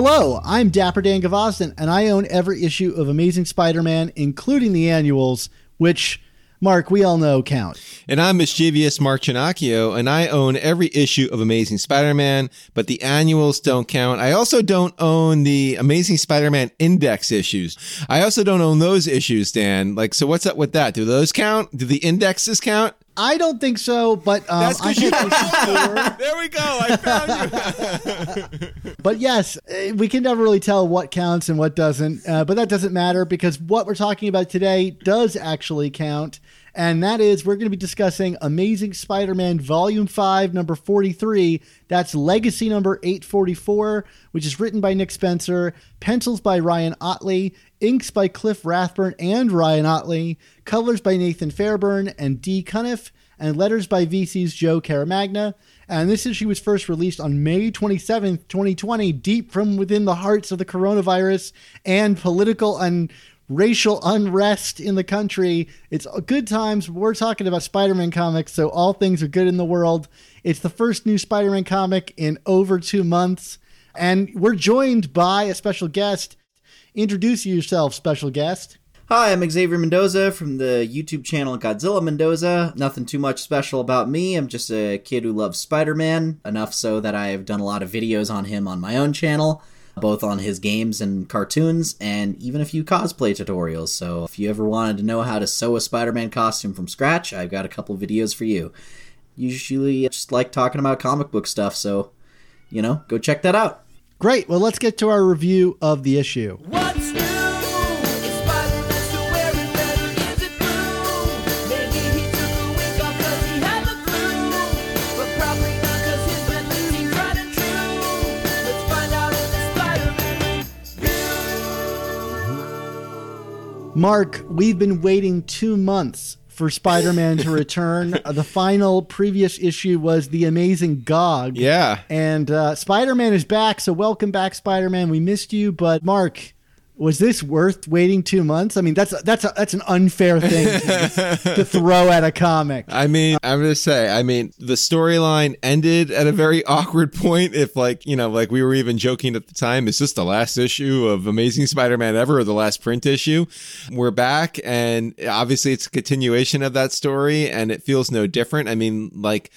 Hello, I'm Dapper Dan Gvozden, and I own every issue of Amazing Spider-Man, including the annuals, which, Mark, we all know count. And I'm mischievous Mark Ginocchio, and I own every issue of Amazing Spider-Man, but the annuals don't count. I also don't own the Amazing Spider-Man index issues. I also don't own those issues, Dan. Like, so what's up with that? Do those count? Do the indexes count? I don't think so, but um, That's I you. four. there we go. I found you. But yes, eh, we can never really tell what counts and what doesn't. Uh, but that doesn't matter because what we're talking about today does actually count. And that is, we're going to be discussing Amazing Spider Man Volume 5, number 43. That's Legacy number 844, which is written by Nick Spencer, pencils by Ryan Ottley, inks by Cliff Rathburn and Ryan Ottley, colors by Nathan Fairbairn and Dee Cunniffe, and letters by VC's Joe Caramagna. And this issue was first released on May 27th, 2020, deep from within the hearts of the coronavirus and political and racial unrest in the country. It's good times. We're talking about Spider Man comics, so all things are good in the world. It's the first new Spider Man comic in over two months. And we're joined by a special guest. Introduce yourself, special guest. Hi, I'm Xavier Mendoza from the YouTube channel Godzilla Mendoza. Nothing too much special about me. I'm just a kid who loves Spider Man, enough so that I've done a lot of videos on him on my own channel, both on his games and cartoons, and even a few cosplay tutorials. So if you ever wanted to know how to sew a Spider Man costume from scratch, I've got a couple videos for you. Usually I just like talking about comic book stuff, so, you know, go check that out. Great. Well, let's get to our review of the issue. What's Mark, we've been waiting two months for Spider Man to return. Uh, the final previous issue was The Amazing Gog. Yeah. And uh, Spider Man is back, so welcome back, Spider Man. We missed you, but Mark, was this worth waiting two months? I mean, that's that's a, that's an unfair thing to, to throw at a comic. I mean, I'm gonna say, I mean, the storyline ended at a mm-hmm. very awkward point. If like, you know, like we were even joking at the time, is this the last issue of Amazing Spider-Man ever, or the last print issue? We're back, and obviously it's a continuation of that story, and it feels no different. I mean, like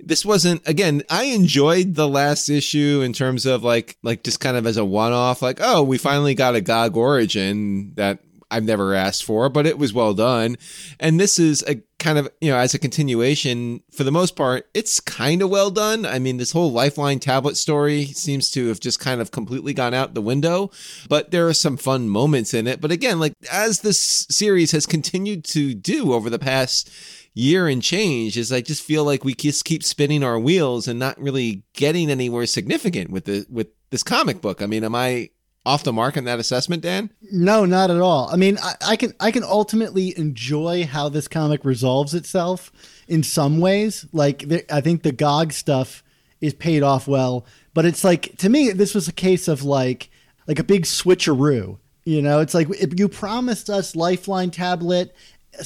this wasn't again i enjoyed the last issue in terms of like like just kind of as a one-off like oh we finally got a gog origin that i've never asked for but it was well done. And this is a kind of you know as a continuation for the most part it's kind of well done. I mean this whole lifeline tablet story seems to have just kind of completely gone out the window but there are some fun moments in it. But again like as this series has continued to do over the past year and change is I just feel like we just keep spinning our wheels and not really getting anywhere significant with the with this comic book. I mean, am I off the mark in that assessment, Dan? No, not at all. I mean, I, I can I can ultimately enjoy how this comic resolves itself in some ways. Like there, I think the GOG stuff is paid off well, but it's like to me this was a case of like like a big switcheroo. You know, it's like you promised us Lifeline tablet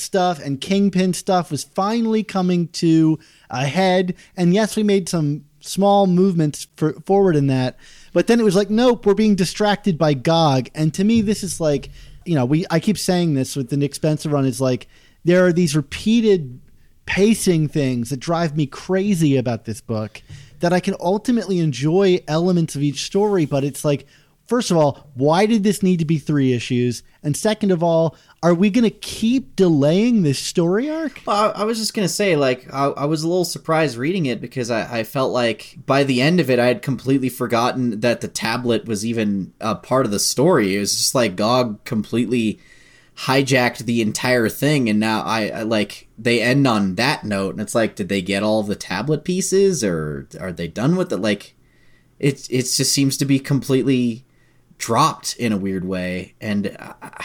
stuff and Kingpin stuff was finally coming to a head, and yes, we made some small movements for, forward in that, but then it was like, nope, we're being distracted by GOG, and to me, this is like, you know, we I keep saying this with the Nick Spencer run is like there are these repeated pacing things that drive me crazy about this book that I can ultimately enjoy elements of each story, but it's like first of all, why did this need to be three issues? And second of all, are we going to keep delaying this story arc? Well, I, I was just gonna say, like, I, I was a little surprised reading it because I, I felt like by the end of it, I had completely forgotten that the tablet was even a part of the story. It was just like Gog completely hijacked the entire thing, and now I, I like they end on that note, and it's like, did they get all the tablet pieces, or are they done with it? Like, it it just seems to be completely dropped in a weird way, and. I,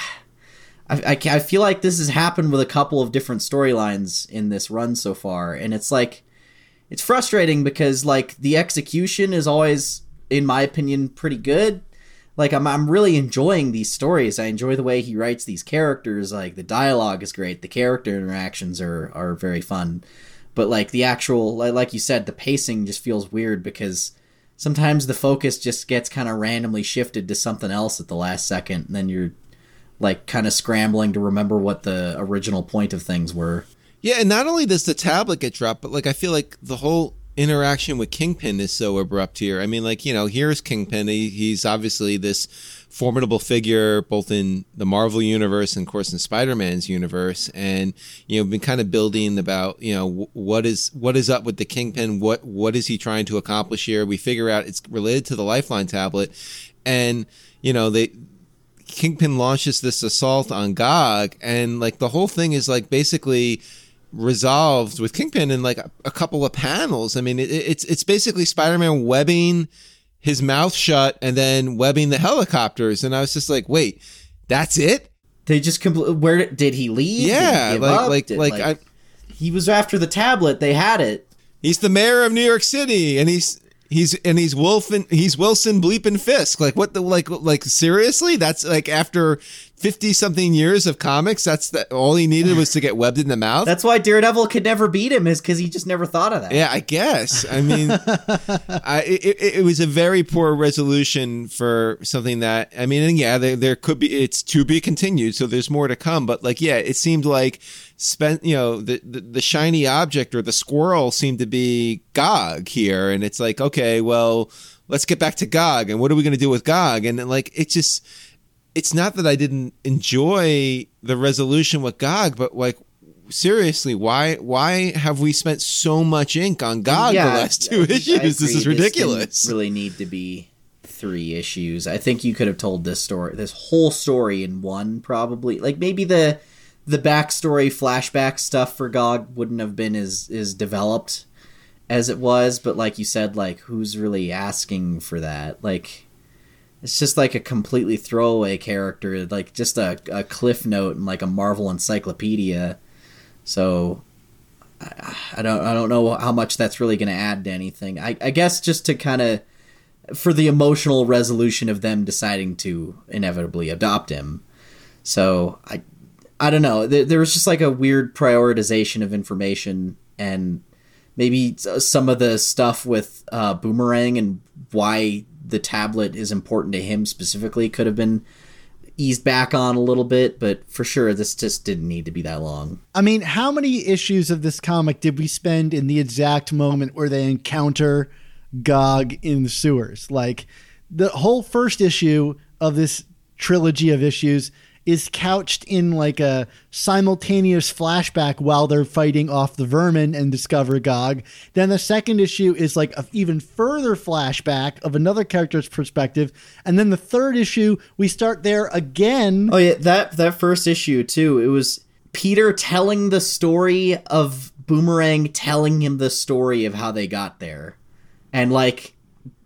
I, I, feel like this has happened with a couple of different storylines in this run so far, and it's like it's frustrating because like the execution is always, in my opinion, pretty good. Like I'm I'm really enjoying these stories. I enjoy the way he writes these characters. Like the dialogue is great, the character interactions are are very fun, but like the actual like you said, the pacing just feels weird because sometimes the focus just gets kind of randomly shifted to something else at the last second, and then you're like kind of scrambling to remember what the original point of things were. Yeah, and not only does the tablet get dropped, but like I feel like the whole interaction with Kingpin is so abrupt here. I mean, like you know, here's Kingpin. He, he's obviously this formidable figure, both in the Marvel universe and, of course, in Spider-Man's universe. And you know, been kind of building about you know what is what is up with the Kingpin. What what is he trying to accomplish here? We figure out it's related to the Lifeline tablet, and you know they Kingpin launches this assault on Gog, and like the whole thing is like basically resolved with Kingpin in like a, a couple of panels. I mean, it, it's it's basically Spider-Man webbing his mouth shut and then webbing the helicopters, and I was just like, wait, that's it? They just compl- where did he leave? Yeah, he like up? like Did, like I. he was after the tablet. They had it. He's the mayor of New York City, and he's he's and he's Wilson he's Wilson bleeping Fisk. Like what the like like seriously? That's like after fifty something years of comics. That's that all he needed was to get webbed in the mouth. That's why Daredevil could never beat him is because he just never thought of that. yeah, I guess. I mean, I, it, it- it was a very poor resolution for something that I mean, and yeah, there, there could be it's to be continued, so there's more to come. But like, yeah, it seemed like spent you know the, the the shiny object or the squirrel seemed to be Gog here, and it's like okay, well, let's get back to Gog, and what are we going to do with Gog? And like, it just it's not that I didn't enjoy the resolution with Gog, but like seriously, why why have we spent so much ink on Gog the last two I- I issues? this is ridiculous. didn't really need to be three issues. I think you could have told this story, this whole story in one, probably. Like maybe the the backstory, flashback stuff for Gog wouldn't have been as as developed as it was. But like you said, like who's really asking for that? Like. It's just like a completely throwaway character, like just a, a cliff note in like a Marvel encyclopedia. So I don't I don't know how much that's really going to add to anything. I, I guess just to kind of for the emotional resolution of them deciding to inevitably adopt him. So I I don't know. There, there was just like a weird prioritization of information and maybe some of the stuff with uh, Boomerang and why the tablet is important to him specifically could have been eased back on a little bit, but for sure this just didn't need to be that long. I mean, how many issues of this comic did we spend in the exact moment where they encounter Gog in the sewers? Like, the whole first issue of this trilogy of issues is couched in like a simultaneous flashback while they're fighting off the vermin and discover Gog. Then the second issue is like a even further flashback of another character's perspective. And then the third issue, we start there again. Oh yeah, that that first issue too. It was Peter telling the story of Boomerang telling him the story of how they got there. And like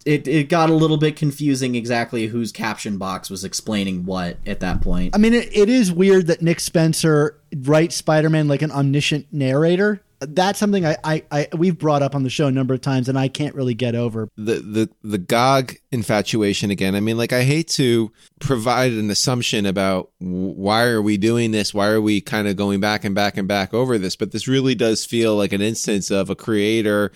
it, it got a little bit confusing exactly whose caption box was explaining what at that point. I mean, it, it is weird that Nick Spencer writes Spider-Man like an omniscient narrator. That's something I, I, I we've brought up on the show a number of times, and I can't really get over. the the the Gog infatuation again. I mean, like I hate to provide an assumption about why are we doing this? Why are we kind of going back and back and back over this? But this really does feel like an instance of a creator,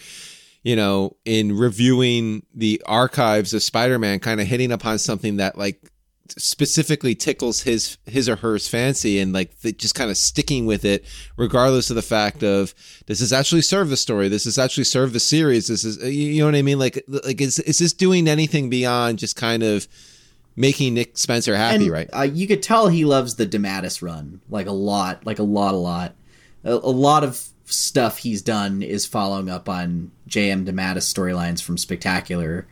you know, in reviewing the archives of Spider-Man, kind of hitting upon something that like specifically tickles his his or her's fancy and like just kind of sticking with it regardless of the fact of does this actually serve the story this is actually serve the series this is you know what i mean like like is, is this doing anything beyond just kind of making Nick Spencer happy, and, right? Uh, you could tell he loves the DeMatteis run like a lot, like a lot, a lot. A, a lot of stuff he's done is following up on J.M. DeMatteis storylines from Spectacular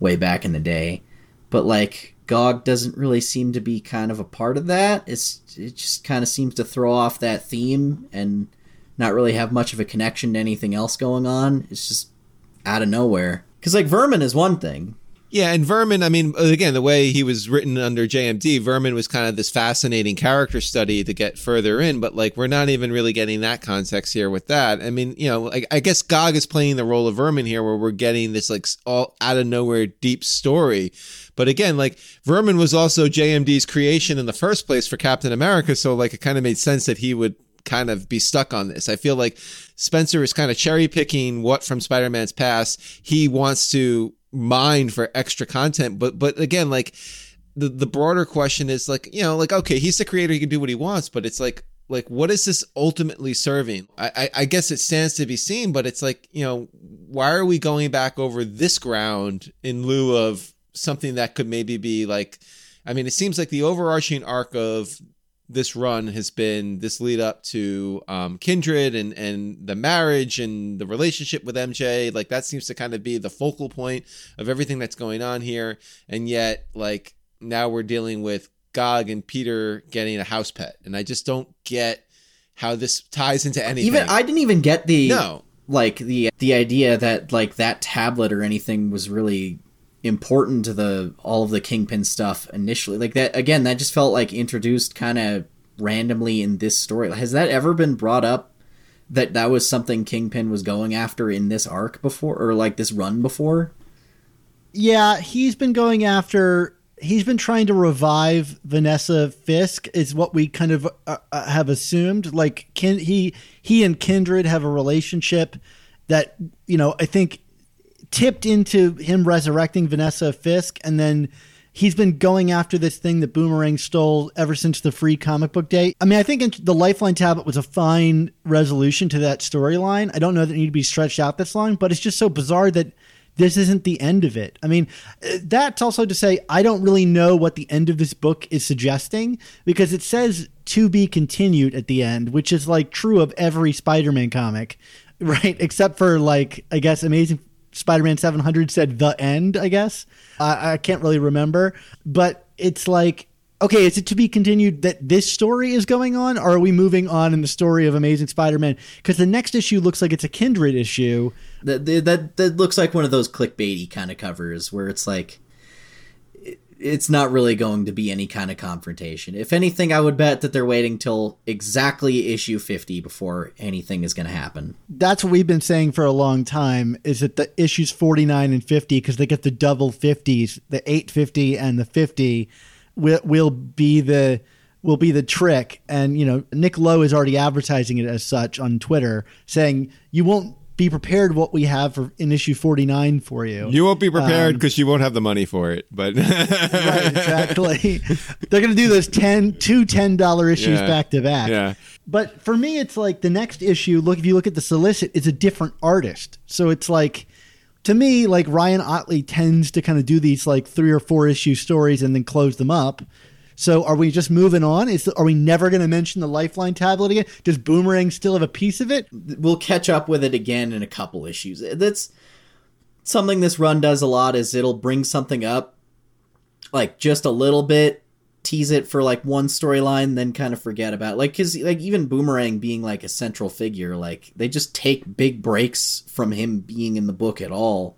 way back in the day, but like Gog doesn't really seem to be kind of a part of that. It's it just kind of seems to throw off that theme and not really have much of a connection to anything else going on. It's just out of nowhere. Because like Vermin is one thing, Yeah, and Vermin, I mean, again, the way he was written under JMD, Vermin was kind of this fascinating character study to get further in, but like we're not even really getting that context here with that. I mean, you know, like I guess Gog is playing the role of Vermin here where we're getting this like all out of nowhere deep story. But again, like Vermin was also JMD's creation in the first place for Captain America, so like it kind of made sense that he would kind of be stuck on this. I feel like Spencer is kind of cherry picking what from Spider-Man's past he wants to mine for extra content. But but again, like the the broader question is like, you know, like okay, he's the creator, he can do what he wants, but it's like like what is this ultimately serving? I, I, I guess it stands to be seen, but it's like, you know, why are we going back over this ground in lieu of something that could maybe be like I mean, it seems like the overarching arc of this run has been this lead up to um, Kindred and and the marriage and the relationship with MJ. Like that seems to kind of be the focal point of everything that's going on here. And yet, like now we're dealing with Gog and Peter getting a house pet, and I just don't get how this ties into anything. Even I didn't even get the no. like the the idea that like that tablet or anything was really important to the all of the kingpin stuff initially like that again that just felt like introduced kind of randomly in this story has that ever been brought up that that was something kingpin was going after in this arc before or like this run before Yeah, he's been going after. He's been trying to revive Vanessa Fisk, is what we kind of uh, uh, have assumed. Like, can he he and Kindred have a relationship that you know I think tipped into him resurrecting Vanessa Fisk, and then he's been going after this thing that Boomerang stole ever since the free comic book day. I mean, I think the Lifeline tablet was a fine resolution to that storyline. I don't know that it need to be stretched out this long, but it's just so bizarre that this isn't the end of it. I mean, that's also to say I don't really know what the end of this book is suggesting because it says to be continued at the end, which is like true of every Spider-Man comic, right? Except for like I guess Amazing Spider-Man 700 said the end, I guess. I, I can't really remember, but it's like okay, is it to be continued that this story is going on, or are we moving on in the story of Amazing Spider-Man? Because the next issue looks like it's a Kindred issue. that that that looks like one of those clickbaity kind of covers where it's like it's not really going to be any kind of confrontation. If anything, I would bet that they're waiting till exactly issue 50 before anything is going to happen. That's what we've been saying for a long time. Is that the issues 49 and 50 because they get the double 50s, the 850 and the 50 will will be the will be the trick. And you know, Nick Lowe is already advertising it as such on Twitter, saying you won't be prepared what we have for in issue 49 for you. You won't be prepared um, because you won't have the money for it. But right, exactly. They're going to do those 10 two $10 issues Yeah. back to back. Yeah. But for me, it's like the next issue. Look, if you look at the solicit, it's a different artist. So it's like, to me, like Ryan Ottley tends to kind of do these like three or four issue stories and then close them up. So are we just moving on? Is are we never going to mention the Lifeline tablet again? Does Boomerang still have a piece of it? We'll catch up with it again in a couple issues. That's something this run does a lot is it'll bring something up like just a little bit tease it for like one storyline then kind of forget about it. like cuz like even boomerang being like a central figure like they just take big breaks from him being in the book at all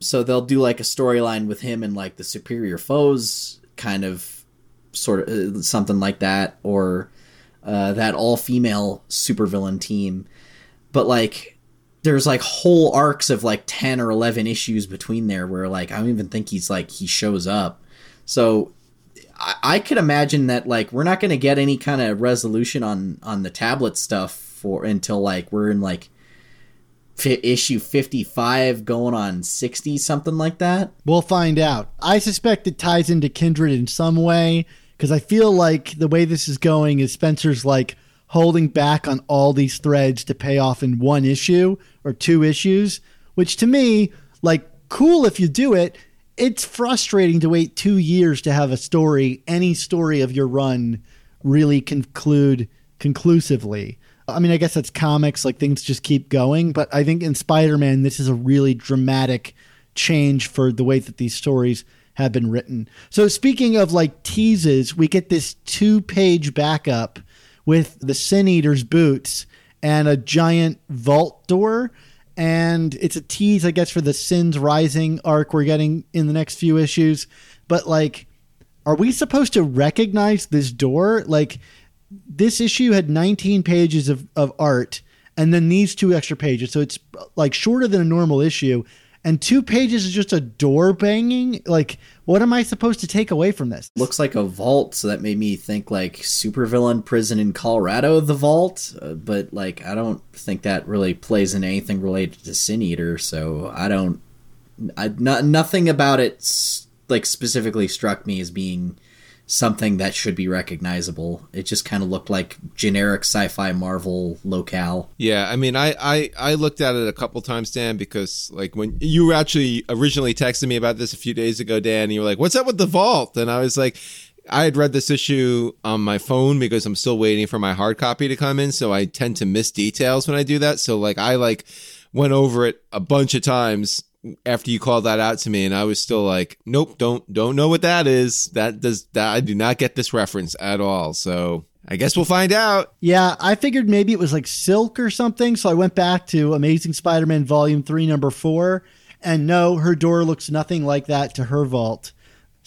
so they'll do like a storyline with him and like the superior foes kind of sort of uh, something like that or uh, that all female supervillain team. But like there's like whole arcs of like 10 or 11 issues between there where like i don't even think he's like he shows up. So i, I could imagine that like we're not going to get any kind of resolution on on the tablet stuff for until like we're in like issue 55 going on 60 something like that We'll find out. I suspect it ties into Kindred in some way because I feel like the way this is going is Spencer's like holding back on all these threads to pay off in one issue or two issues, which to me, like, cool if you do it. it's frustrating to wait two years to have a story, any story of your run, really conclude conclusively. I mean, I guess that's comics, like things just keep going. But I think in Spider Man, this is a really dramatic change for the way that these stories have been written. So, speaking of like teases, we get this two page backup with the Sin Eater's boots and a giant vault door. And it's a tease, I guess, for the Sins Rising arc we're getting in the next few issues. But, like, are we supposed to recognize this door? Like, this issue had 19 pages of, of art and then these two extra pages. So it's like shorter than a normal issue. And two pages is just a door banging. Like, what am I supposed to take away from this? Looks like a vault, so that made me think like supervillain prison in Colorado, the vault. Uh, but like, I don't think that really plays in anything related to Sin Eater. So I don't. I not nothing about it like specifically struck me as being something that should be recognizable. It just kind of looked like generic sci-fi Marvel locale. Yeah, I mean, I, I I looked at it a couple times, Dan, because like when you actually originally texted me about this a few days ago, Dan, you were like, "What's up with the vault?" and I was like. I had read this issue on my phone because I'm still waiting for my hard copy to come in, so I tend to miss details when I do that. So like I like went over it a bunch of times after you called that out to me and I was still like, nope, don't don't know what that is. That does that I do not get this reference at all. So I guess we'll find out. Yeah, I figured maybe it was like silk or something. So I went back to Amazing Spider Man Volume 3, Number 4. And no, her door looks nothing like that to her vault.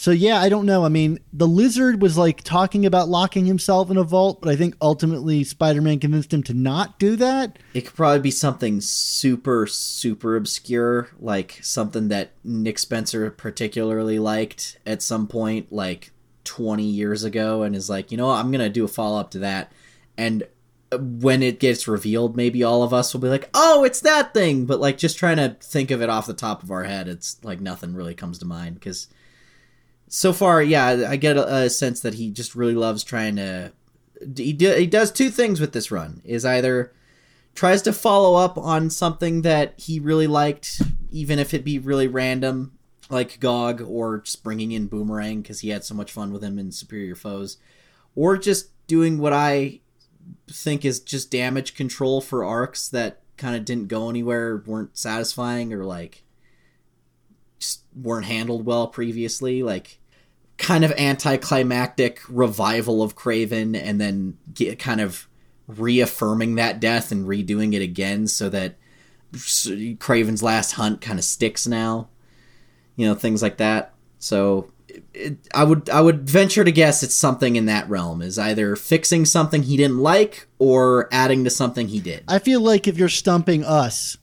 So yeah, I don't know. I mean, the lizard was like talking about locking himself in a vault, but I think ultimately Spider-Man convinced him to not do that. It could probably be something super super obscure, like something that Nick Spencer particularly liked at some point like 20 years ago and is like, "You know, what? I'm going to do a follow-up to that." And when it gets revealed, maybe all of us will be like, "Oh, it's that thing." But like just trying to think of it off the top of our head, it's like nothing really comes to mind cuz so far, yeah, I get a, a, sense that he just really loves trying to. He do, he does two things with this run: is either tries to follow up on something that he really liked, even if it be really random, like Gog, or just bringing in Boomerang because he had so much fun with him in Superior Foes, or just doing what I think is just damage control for arcs that kind of didn't go anywhere, weren't satisfying, or like just weren't handled well previously, like kind of anticlimactic revival of Kraven and then get, kind of reaffirming that death and redoing it again so that Kraven's last hunt kind of sticks now. You know, things like that. So it, I would I would venture to guess it's something in that realm is either fixing something he didn't like or adding to something he did. I feel like if you're stumping us,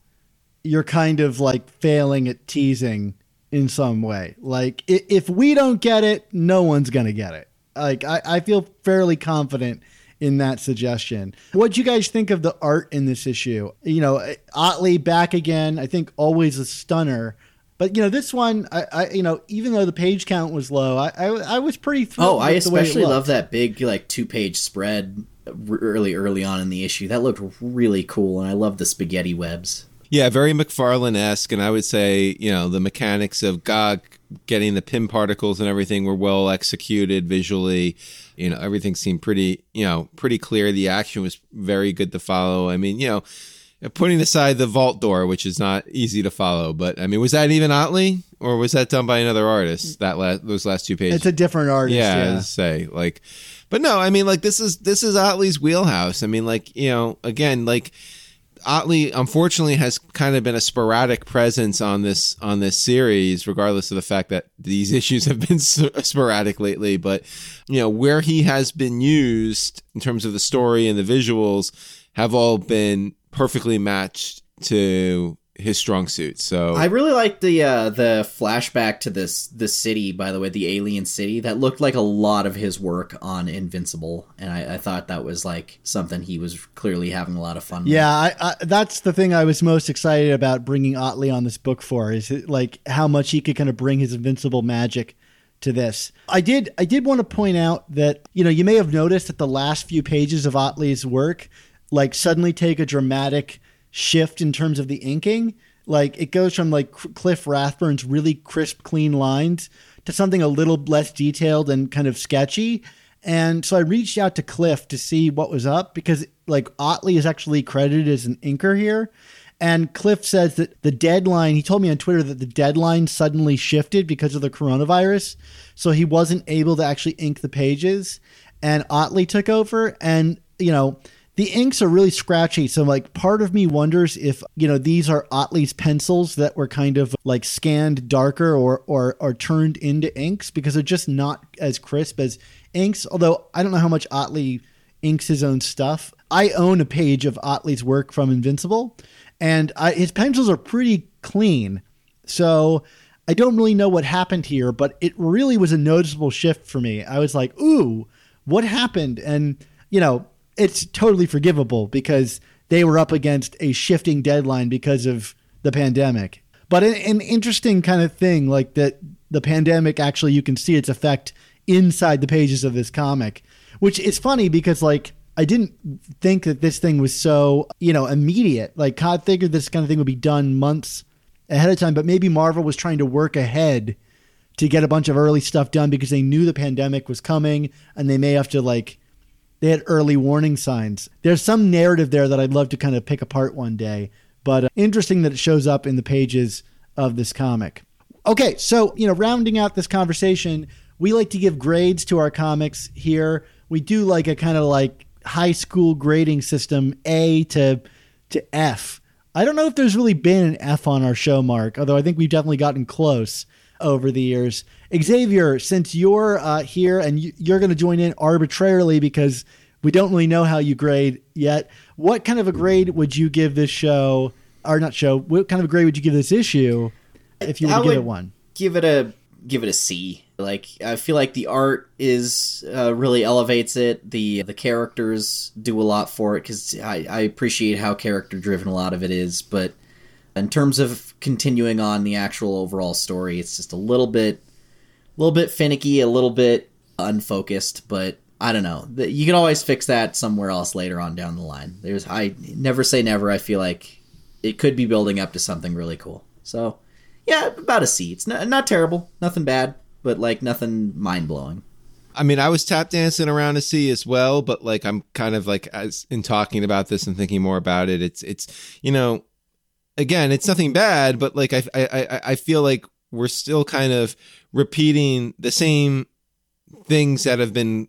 you're kind of like failing at teasing in some way. Like if we don't get it, no one's gonna get it. Like I, I feel fairly confident in that suggestion. What do you guys think of the art in this issue? You know, Otley back again. I think always a stunner. But you know, this one, I, I you know, even though the page count was low, I, I, I was pretty thrilled. Oh, I especially love that big like two page spread early early on in the issue. That looked really cool, and I love the spaghetti webs. Yeah, very McFarlane esque, and I would say you know the mechanics of Gog getting the Pym particles and everything were well executed visually. You know, everything seemed pretty you know pretty clear. The action was very good to follow. I mean, you know. Putting aside the vault door, which is not easy to follow, but I mean, was that even Ottley, or was that done by another artist? That last, those last two pages. It's a different artist. Yeah, yeah. say like, but no, I mean, like this is this is Ottley's wheelhouse. I mean, like you know, again, like Ottley unfortunately has kind of been a sporadic presence on this on this series, regardless of the fact that these issues have been sporadic lately. But you know where he has been used in terms of the story and the visuals have all been perfectly matched to his strong suit. So I really like the uh, the flashback to this the city. By the way, the alien city that looked like a lot of his work on Invincible, and I, I thought that was like something he was clearly having a lot of fun. Yeah, I, I, that's the thing I was most excited about bringing Ottley on this book for is it, like how much he could kind of bring his Invincible magic to this. I did I did want to point out that you know you may have noticed that the last few pages of Ottley's work like suddenly take a dramatic shift in terms of the inking. Like it goes from like Cliff Rathburn's really crisp, clean lines to something a little less detailed and kind of sketchy. And so I reached out to Cliff to see what was up because like Ottley is actually credited as an inker here. And Cliff says that the deadline, he told me on Twitter that the deadline suddenly shifted because of the coronavirus. So he wasn't able to actually ink the pages. And Ottley took over. And, you know, the inks are really scratchy. So, like, part of me wonders if, you know, these are Ottley's pencils that were kind of like scanned darker or, or, or turned into inks because they're just not as crisp as inks. Although I don't know how much Ottley inks his own stuff. I own a page of Ottley's work from Invincible and I, his pencils are pretty clean. So I don't really know what happened here, but it really was a noticeable shift for me. I was like, "Ooh, what happened?" And you know, it's totally forgivable because they were up against a shifting deadline because of the pandemic. But an, an interesting kind of thing, like that, the pandemic actually you can see its effect inside the pages of this comic, which is funny because like I didn't think that this thing was so, you know, immediate. Like, Cod figured this kind of thing would be done months ahead of time, but maybe Marvel was trying to work ahead to get a bunch of early stuff done because they knew the pandemic was coming and they may have to, like, they had early warning signs. There's some narrative there that I'd love to kind of pick apart one day, but uh, interesting that it shows up in the pages of this comic. Okay, so, you know, rounding out this conversation, we like to give grades to our comics here. We do like a kind of like high school grading system A to to F. I don't know if there's really been an F on our show, Mark, although I think we've definitely gotten close over the years. Xavier, since you're uh, here and you're going to join in arbitrarily because we don't really know how you grade yet, what kind of a grade would you give this show, or not show, what kind of a grade would you give this issue if you were to give it one? Give it a give it a C. Like I feel like the art is uh, really elevates it. The the characters do a lot for it because I, I appreciate how character driven a lot of it is. But in terms of continuing on the actual overall story, it's just a little bit, a little bit finicky, a little bit unfocused. But I don't know. You can always fix that somewhere else later on down the line. There's I never say never. I feel like it could be building up to something really cool. So yeah, about a C. It's not, not terrible, nothing bad, but like nothing mind blowing. I mean, I was tap dancing around a C as well, but like I'm kind of like as in talking about this and thinking more about it. It's it's you know, again, it's nothing bad, but like I I I feel like we're still kind of repeating the same things that have been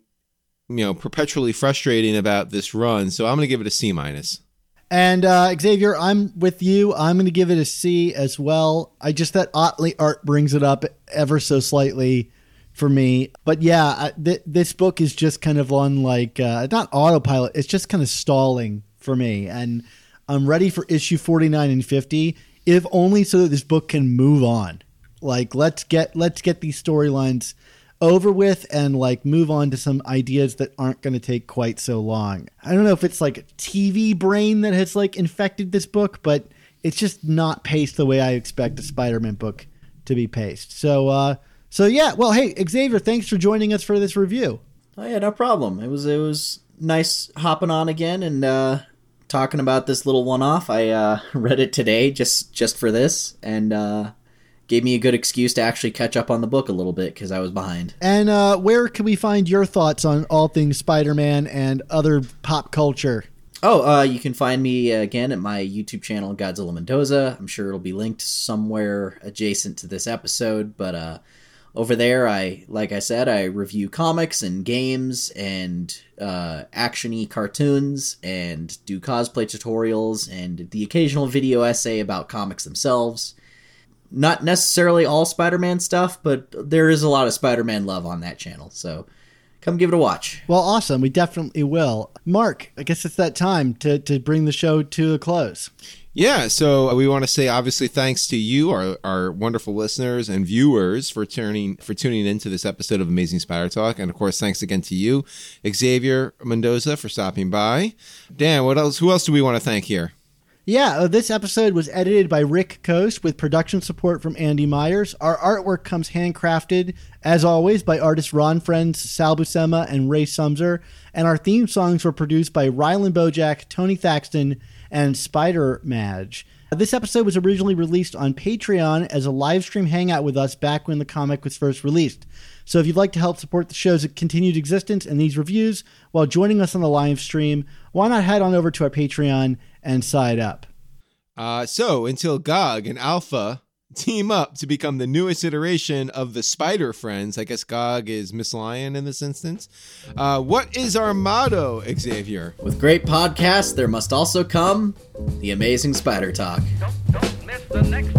you know perpetually frustrating about this run. So I'm going to give it a C minus. And uh, Xavier, I'm with you. I'm going to give it a C as well. I just that Ottley art brings it up ever so slightly for me. But yeah, th- this book is just kind of on like uh, not autopilot. It's just kind of stalling for me, and I'm ready for issue 49 and 50, if only so that this book can move on. Like let's get let's get these storylines over with and like move on to some ideas that aren't going to take quite so long. I don't know if it's like TV brain that has like infected this book, but it's just not paced the way I expect a Spider-Man book to be paced. So uh so yeah, well hey Xavier, thanks for joining us for this review. Oh yeah, no problem. It was it was nice hopping on again and uh talking about this little one off. I uh read it today just just for this and uh gave me a good excuse to actually catch up on the book a little bit because I was behind. And uh, where can we find your thoughts on all things Spider-Man and other pop culture? Oh, uh, you can find me uh, again at my YouTube channel, Godzilla Mendoza. I'm sure it'll be linked somewhere adjacent to this episode, but uh, over there, I like I said, I review comics and games and uh, actiony cartoons and do cosplay tutorials and the occasional video essay about comics themselves not necessarily all Spider-Man stuff, but there is a lot of Spider-Man love on that channel. So come give it a watch. Well, awesome. We definitely will. Mark, I guess it's that time to, to bring the show to a close. Yeah, so we want to say obviously thanks to you, our, our wonderful listeners and viewers for turning for tuning into this episode of Amazing Spider Talk, and of course thanks again to you, Xavier Mendoza, for stopping by. Dan, what else? Who else do we want to thank here? Yeah, uh, this episode was edited by Rick Coast with production support from Andy Myers. Our artwork comes handcrafted, as always, by artists Ron Friends, Sal Buscema, and Ray Sumser. And our theme songs were produced by Rylan Bojack, Tony Thaxton, and Spider Madge. This episode was originally released on Patreon as a live stream hangout with us back when the comic was first released. So if you'd like to help support the show's continued existence and these reviews while joining us on the live stream, why not head on over to our Patreon and sign up? Uh, so until Gog and Alpha team up to become the newest iteration of the Spider Friends, I guess Gog is Miss Lion in this instance. Uh, what is our motto, Xavier? With great podcasts, there must also come the amazing Spider Talk. Don't, don't miss the next